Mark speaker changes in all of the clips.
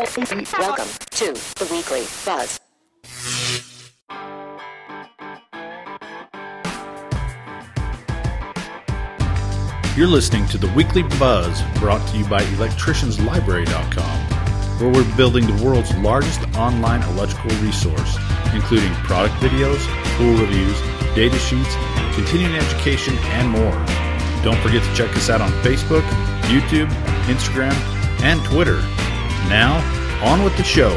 Speaker 1: Welcome to the Weekly Buzz.
Speaker 2: You're listening to the Weekly Buzz brought to you by electricianslibrary.com, where we're building the world's largest online electrical resource, including product videos, tool reviews, data sheets, continuing education, and more. Don't forget to check us out on Facebook, YouTube, Instagram, and Twitter. Now, on with the show.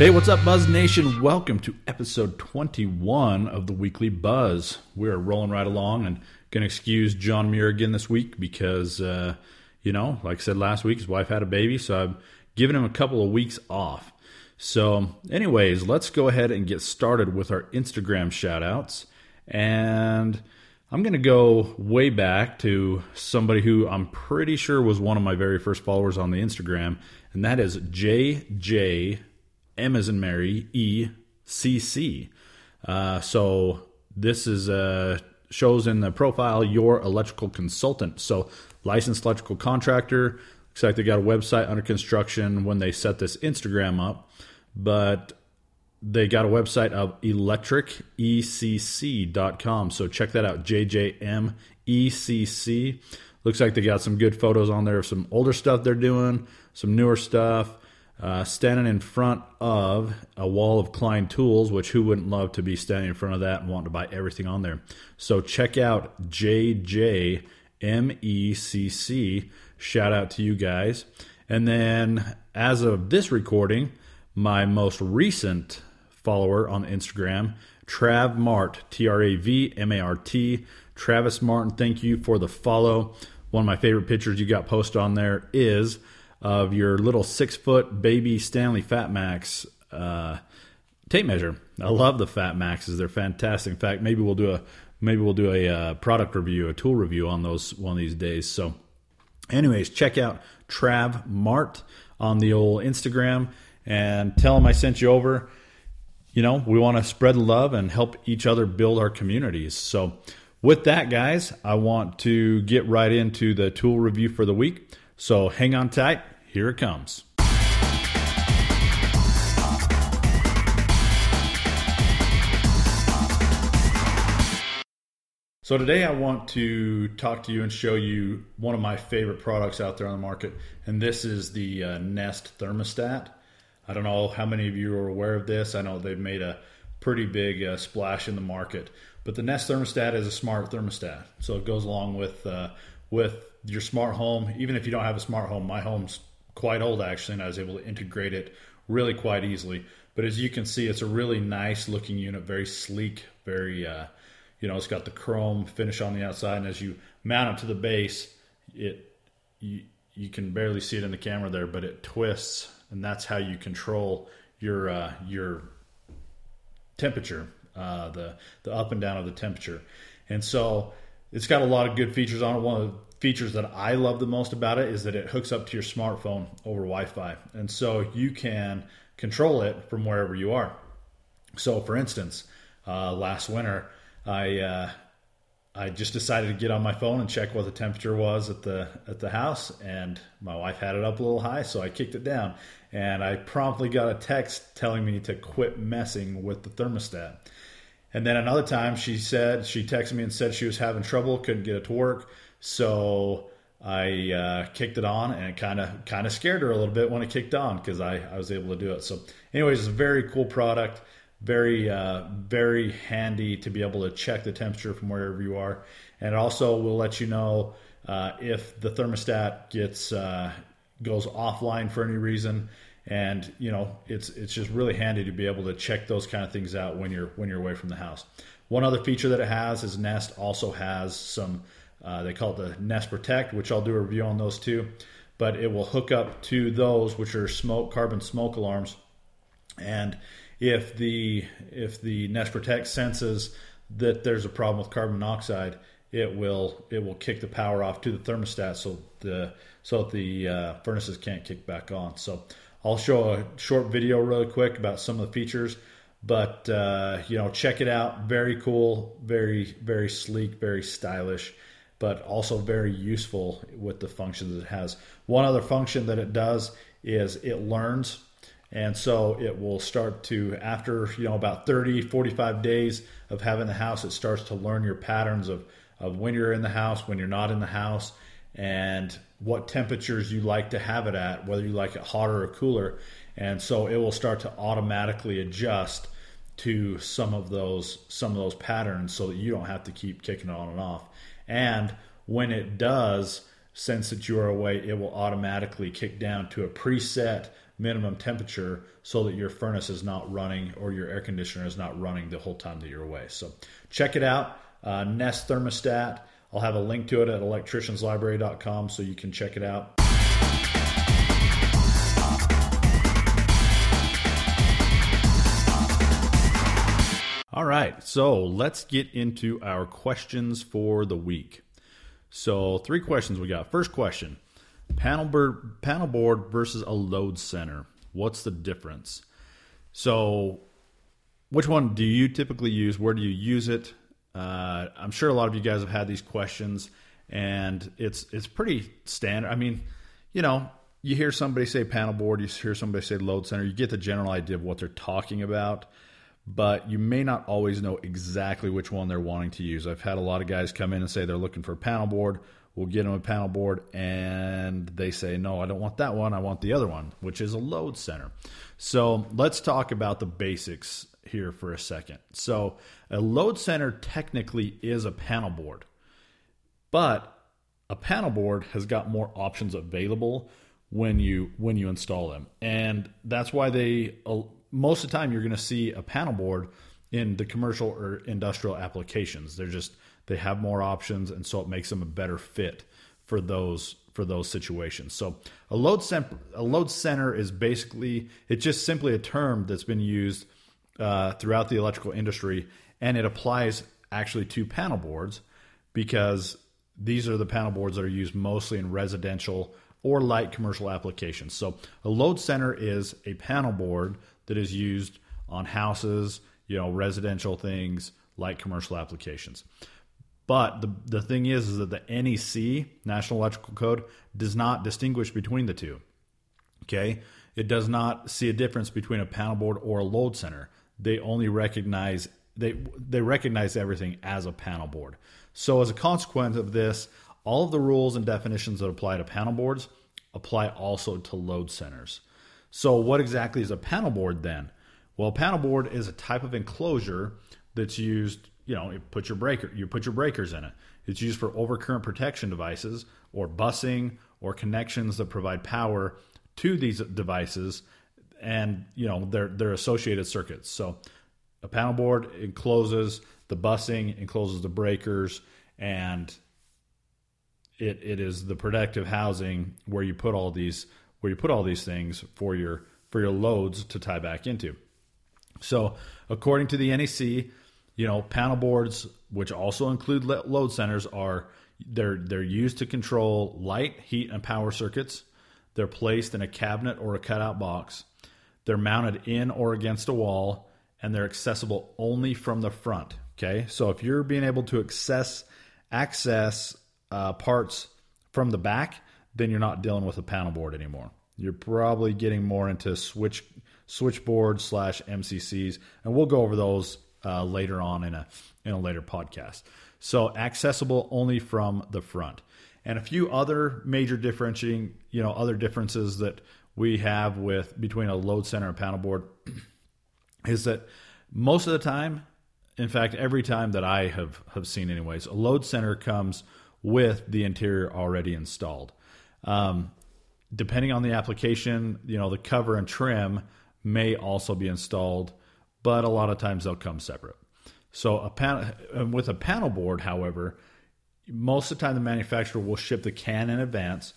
Speaker 2: Hey, what's up, Buzz Nation? Welcome to episode 21 of the Weekly Buzz. We're rolling right along and going to excuse John Muir again this week because, uh, you know, like I said last week, his wife had a baby, so I've given him a couple of weeks off. So, anyways, let's go ahead and get started with our Instagram shout outs. And I'm going to go way back to somebody who I'm pretty sure was one of my very first followers on the Instagram, and that is JJ M as in Mary, E C C. Uh, so this is uh, shows in the profile your electrical consultant. So licensed electrical contractor. Looks like they got a website under construction when they set this Instagram up, but they got a website of electricecc.com. So check that out, JJMECC. Looks like they got some good photos on there of some older stuff they're doing, some newer stuff uh, standing in front of a wall of Klein tools, which who wouldn't love to be standing in front of that and want to buy everything on there? So check out JJMECC. Shout out to you guys. And then, as of this recording, my most recent follower on Instagram, Trav Mart, T R A V M A R T. Travis Martin, thank you for the follow. One of my favorite pictures you got posted on there is of your little six foot baby Stanley Fat Max uh, tape measure. I love the Fat Maxes; they're fantastic. In fact, maybe we'll do a maybe we'll do a uh, product review, a tool review on those one of these days. So, anyways, check out Trav Mart on the old Instagram and tell him I sent you over. You know, we want to spread love and help each other build our communities. So, with that, guys, I want to get right into the tool review for the week. So hang on tight. Here it comes. So today I want to talk to you and show you one of my favorite products out there on the market, and this is the uh, Nest thermostat. I don't know how many of you are aware of this. I know they've made a pretty big uh, splash in the market, but the Nest thermostat is a smart thermostat, so it goes along with uh, with your smart home, even if you don't have a smart home, my home's quite old actually, and I was able to integrate it really quite easily. But as you can see, it's a really nice looking unit, very sleek, very, uh, you know, it's got the chrome finish on the outside, and as you mount it to the base, it you, you can barely see it in the camera there, but it twists, and that's how you control your uh, your temperature, uh, the the up and down of the temperature, and so it's got a lot of good features on it. One of the features that I love the most about it is that it hooks up to your smartphone over Wi-Fi, and so you can control it from wherever you are. So, for instance, uh, last winter, I uh, I just decided to get on my phone and check what the temperature was at the at the house, and my wife had it up a little high, so I kicked it down, and I promptly got a text telling me to quit messing with the thermostat. And then another time she said, she texted me and said she was having trouble, couldn't get it to work. So I uh, kicked it on and it kind of kind of scared her a little bit when it kicked on because I, I was able to do it. So anyways, it's a very cool product, very uh, very handy to be able to check the temperature from wherever you are, and it also will let you know uh, if the thermostat gets uh, goes offline for any reason and you know it's it's just really handy to be able to check those kind of things out when you're when you're away from the house. One other feature that it has is Nest also has some uh, they call it the Nest Protect, which I'll do a review on those too. But it will hook up to those which are smoke carbon smoke alarms, and if the if the Nest Protect senses that there's a problem with carbon monoxide, it will it will kick the power off to the thermostat so the so that the uh, furnaces can't kick back on. So I'll show a short video really quick about some of the features, But uh, you know, check it out. Very cool, very very sleek, very stylish, but also very useful with the functions it has. One other function that it does is it learns and so it will start to after you know about 30 45 days of having the house it starts to learn your patterns of of when you're in the house when you're not in the house and what temperatures you like to have it at whether you like it hotter or cooler. And so it will start to automatically adjust to some of those some of those patterns so that you don't have to keep kicking it on and off. And when it does sense that you are away it will automatically kick down to a preset minimum temperature so that your furnace is not running or your air conditioner is not running the whole time that you're away. So check it out, uh, Nest Thermostat. I'll have a link to it at electricianslibrary.com so you can check it out. All right, so let's get into our questions for the week. So, three questions we got. First question Panel board, versus a load center. What's the difference? So, which one do you typically use? Where do you use it? Uh, I'm sure a lot of you guys have had these questions, and it's it's pretty standard. I mean, you know, you hear somebody say panel board, you hear somebody say load center, you get the general idea of what they're talking about, but you may not always know exactly which one they're wanting to use. I've had a lot of guys come in and say they're looking for panel board We'll get them a panel board, and they say, No, I don't want that one. I want the other one, which is a load center. So let's talk about the basics here for a second. So, a load center technically is a panel board, but a panel board has got more options available when you when you install them and that's why they uh, most of the time you're going to see a panel board in the commercial or industrial applications they're just they have more options, and so it makes them a better fit for those for those situations. So a load center, a load center is basically it's just simply a term that's been used uh, throughout the electrical industry, and it applies actually to panel boards because these are the panel boards that are used mostly in residential or light commercial applications. So a load center is a panel board that is used on houses, you know, residential things, light commercial applications. But the, the thing is, is that the NEC, National Electrical Code, does not distinguish between the two. Okay? It does not see a difference between a panel board or a load center. They only recognize they they recognize everything as a panel board. So as a consequence of this, all of the rules and definitions that apply to panel boards apply also to load centers. So what exactly is a panel board then? Well, a panel board is a type of enclosure that's used you know, you put your breaker, you put your breakers in it. It's used for overcurrent protection devices or busing or connections that provide power to these devices and you know their their associated circuits. So a panel board encloses the busing, encloses the breakers, and it it is the protective housing where you put all these where you put all these things for your for your loads to tie back into. So according to the NEC, you know, panel boards, which also include load centers, are they're they're used to control light, heat, and power circuits. They're placed in a cabinet or a cutout box. They're mounted in or against a wall, and they're accessible only from the front. Okay, so if you're being able to access access uh, parts from the back, then you're not dealing with a panel board anymore. You're probably getting more into switch switchboard slash MCCs, and we'll go over those uh, later on in a in a later podcast. So accessible only from the front, and a few other major differentiating you know other differences that we have with between a load center and panel board is that most of the time, in fact, every time that I have have seen, anyways, a load center comes with the interior already installed. Um, depending on the application, you know, the cover and trim may also be installed but a lot of times they'll come separate. So a panel with a panel board, however, most of the time the manufacturer will ship the can in advance,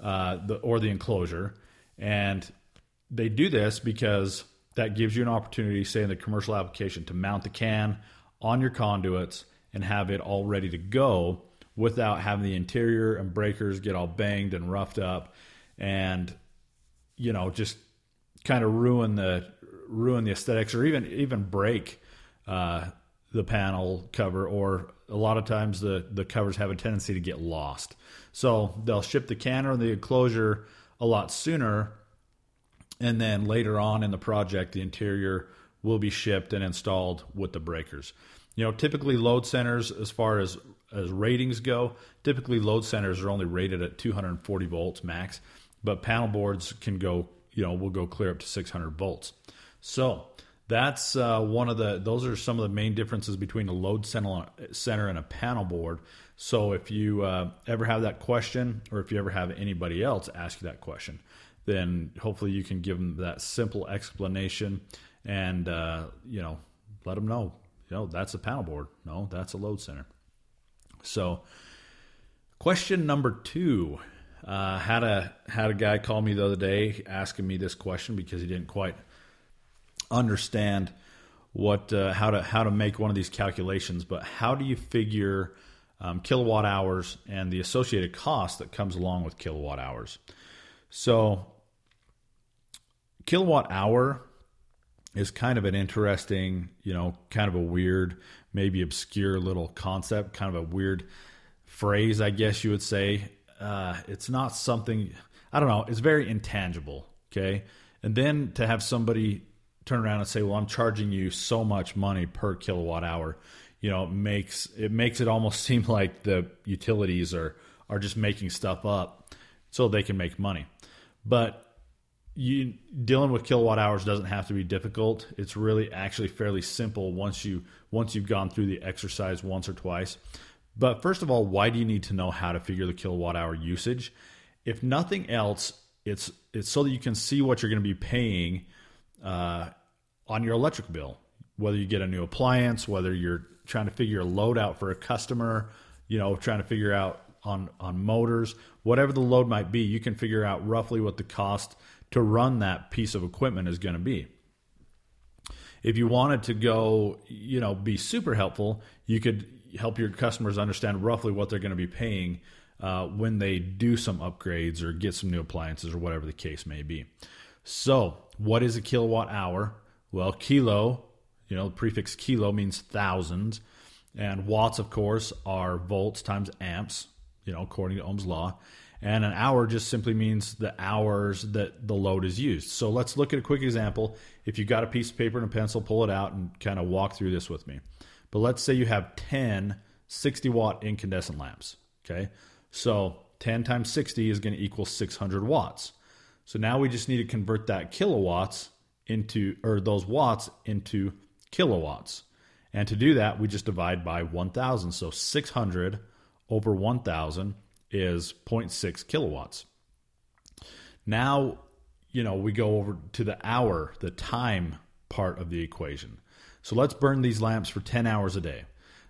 Speaker 2: uh, the, or the enclosure, and they do this because that gives you an opportunity, say in the commercial application, to mount the can on your conduits and have it all ready to go without having the interior and breakers get all banged and roughed up, and you know just kind of ruin the ruin the aesthetics or even even break uh, the panel cover. Or a lot of times the the covers have a tendency to get lost. So they'll ship the canner and the enclosure a lot sooner, and then later on in the project, the interior will be shipped and installed with the breakers. You know, typically load centers, as far as as ratings go, typically load centers are only rated at 240 volts max, but panel boards can go, you know, will go clear up to 600 volts. So that's uh, one of the those are some of the main differences between a load center and a panel board. So if you uh, ever have that question, or if you ever have anybody else ask you that question, then hopefully you can give them that simple explanation and uh, you know let them know you know that's a panel board no that's a load center so question number two uh, had a had a guy call me the other day asking me this question because he didn't quite understand what uh, how to how to make one of these calculations but how do you figure um, kilowatt hours and the associated cost that comes along with kilowatt hours so kilowatt hour is kind of an interesting, you know, kind of a weird, maybe obscure little concept, kind of a weird phrase, I guess you would say. Uh, it's not something, I don't know, it's very intangible. Okay. And then to have somebody turn around and say, well, I'm charging you so much money per kilowatt hour, you know, it makes it makes it almost seem like the utilities are are just making stuff up so they can make money. But you dealing with kilowatt hours doesn't have to be difficult. It's really actually fairly simple once you once you've gone through the exercise once or twice. But first of all, why do you need to know how to figure the kilowatt hour usage? If nothing else, it's it's so that you can see what you're going to be paying uh, on your electric bill. Whether you get a new appliance, whether you're trying to figure a load out for a customer, you know, trying to figure out on on motors, whatever the load might be, you can figure out roughly what the cost to run that piece of equipment is going to be. If you wanted to go, you know, be super helpful, you could help your customers understand roughly what they're going to be paying uh, when they do some upgrades or get some new appliances or whatever the case may be. So, what is a kilowatt hour? Well, kilo, you know, the prefix kilo means thousands, and watts, of course, are volts times amps, you know, according to Ohm's law. And an hour just simply means the hours that the load is used. So let's look at a quick example. If you've got a piece of paper and a pencil, pull it out and kind of walk through this with me. But let's say you have 10 60 watt incandescent lamps. Okay. So 10 times 60 is going to equal 600 watts. So now we just need to convert that kilowatts into, or those watts into kilowatts. And to do that, we just divide by 1,000. So 600 over 1,000 is 0.6 kilowatts. Now, you know, we go over to the hour, the time part of the equation. So let's burn these lamps for 10 hours a day.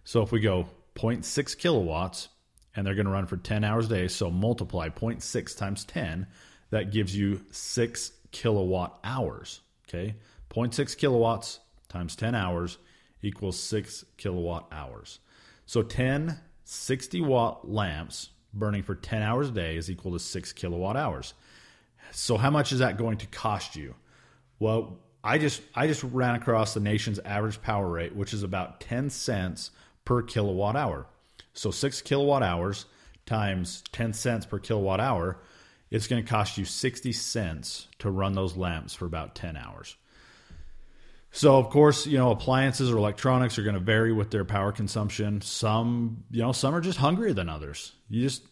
Speaker 2: So if we go 0.6 kilowatts and they're going to run for 10 hours a day, so multiply 0.6 times 10, that gives you 6 kilowatt hours. Okay? 0.6 kilowatts times 10 hours equals 6 kilowatt hours. So 10 60 watt lamps burning for 10 hours a day is equal to 6 kilowatt hours. So how much is that going to cost you? Well, I just I just ran across the nation's average power rate, which is about 10 cents per kilowatt hour. So 6 kilowatt hours times 10 cents per kilowatt hour, it's going to cost you 60 cents to run those lamps for about 10 hours. So of course, you know, appliances or electronics are going to vary with their power consumption. Some, you know, some are just hungrier than others. You just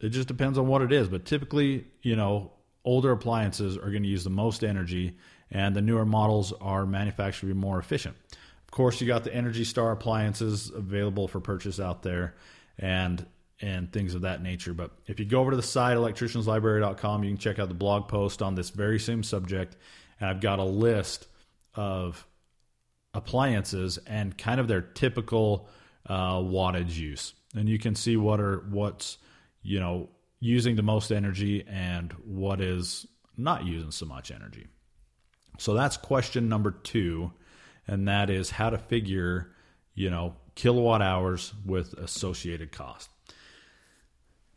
Speaker 2: it just depends on what it is, but typically, you know, older appliances are going to use the most energy and the newer models are manufactured to be more efficient. Of course, you got the Energy Star appliances available for purchase out there and and things of that nature. But if you go over to the site electricianslibrary.com, you can check out the blog post on this very same subject. And I've got a list of appliances and kind of their typical uh, wattage use, and you can see what are what's you know using the most energy and what is not using so much energy. So that's question number two, and that is how to figure you know kilowatt hours with associated cost.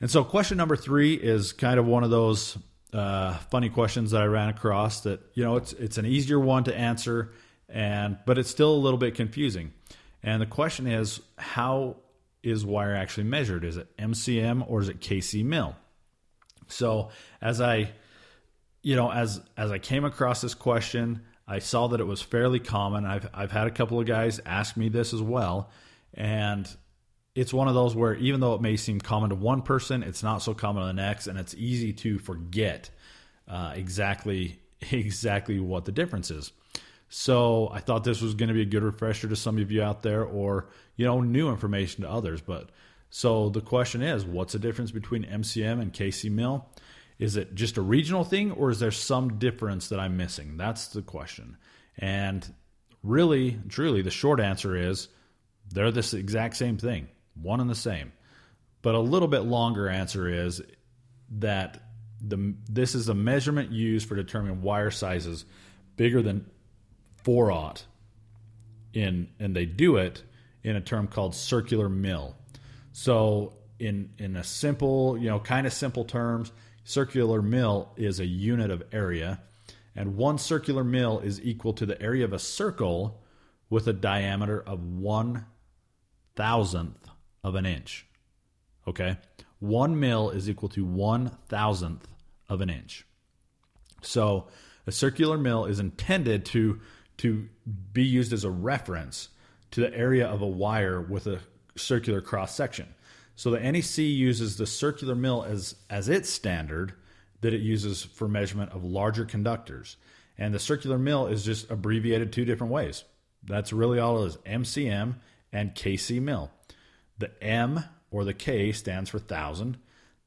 Speaker 2: And so question number three is kind of one of those uh, funny questions that I ran across that you know it's it's an easier one to answer, and but it's still a little bit confusing. And the question is, how is wire actually measured? Is it MCM or is it KC mil? So as I, you know, as as I came across this question, I saw that it was fairly common. I've I've had a couple of guys ask me this as well, and it's one of those where even though it may seem common to one person, it's not so common to the next, and it's easy to forget uh, exactly exactly what the difference is. So I thought this was going to be a good refresher to some of you out there, or you know, new information to others. But so the question is, what's the difference between MCM and KC mil? Is it just a regional thing, or is there some difference that I'm missing? That's the question. And really, truly, the short answer is they're this exact same thing one and the same. But a little bit longer answer is that the this is a measurement used for determining wire sizes bigger than 4 aught in and they do it in a term called circular mil. So in in a simple, you know, kind of simple terms, circular mil is a unit of area and one circular mil is equal to the area of a circle with a diameter of one thousandth of an inch. Okay? One mil is equal to one thousandth of an inch. So a circular mil is intended to, to be used as a reference to the area of a wire with a circular cross section. So the NEC uses the circular mil as, as its standard that it uses for measurement of larger conductors. And the circular mil is just abbreviated two different ways. That's really all it is MCM and KC mil. The M or the K stands for thousand.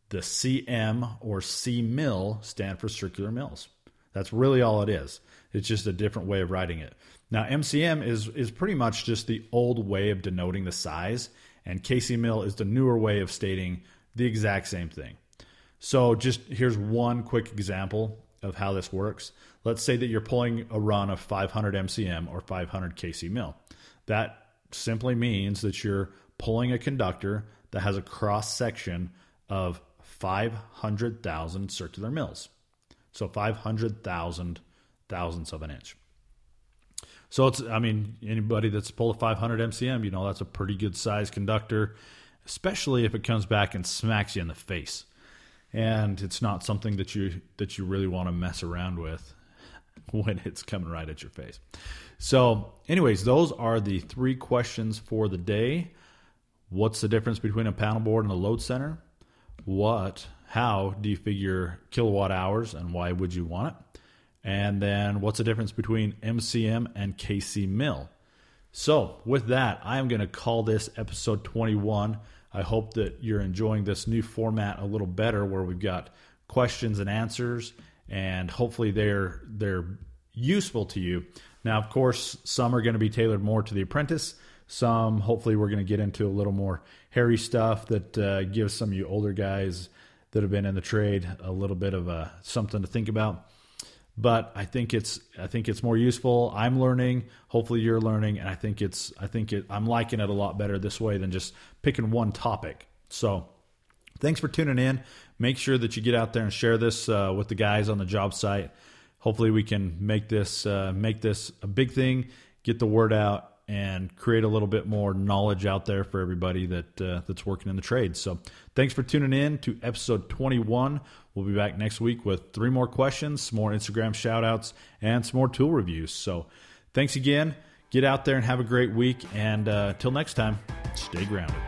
Speaker 2: The CM or C mil stand for circular mils. That's really all it is. It's just a different way of writing it. Now MCM is is pretty much just the old way of denoting the size, and KC mil is the newer way of stating the exact same thing. So just here's one quick example of how this works. Let's say that you're pulling a run of 500 MCM or 500 KC mil. That simply means that you're pulling a conductor that has a cross section of 500,000 circular mils. So 500,000 thousandths of an inch. So it's, I mean, anybody that's pulled a 500 MCM, you know, that's a pretty good size conductor, especially if it comes back and smacks you in the face. And it's not something that you that you really want to mess around with when it's coming right at your face. So, anyways, those are the three questions for the day. What's the difference between a panel board and a load center? What, how do you figure kilowatt hours and why would you want it? And then what's the difference between MCM and KC mil? So, with that, I am going to call this episode 21. I hope that you're enjoying this new format a little better where we've got questions and answers and hopefully they're they're useful to you. Now, of course, some are going to be tailored more to the apprentice some, hopefully, we're going to get into a little more hairy stuff that uh, gives some of you older guys that have been in the trade a little bit of a, something to think about. But I think it's I think it's more useful. I'm learning. Hopefully, you're learning, and I think it's I think it I'm liking it a lot better this way than just picking one topic. So, thanks for tuning in. Make sure that you get out there and share this uh, with the guys on the job site. Hopefully, we can make this uh, make this a big thing. Get the word out and create a little bit more knowledge out there for everybody that uh, that's working in the trade. So, thanks for tuning in to episode 21. We'll be back next week with three more questions, some more Instagram shout outs, and some more tool reviews. So, thanks again. Get out there and have a great week. And uh, till next time, stay grounded.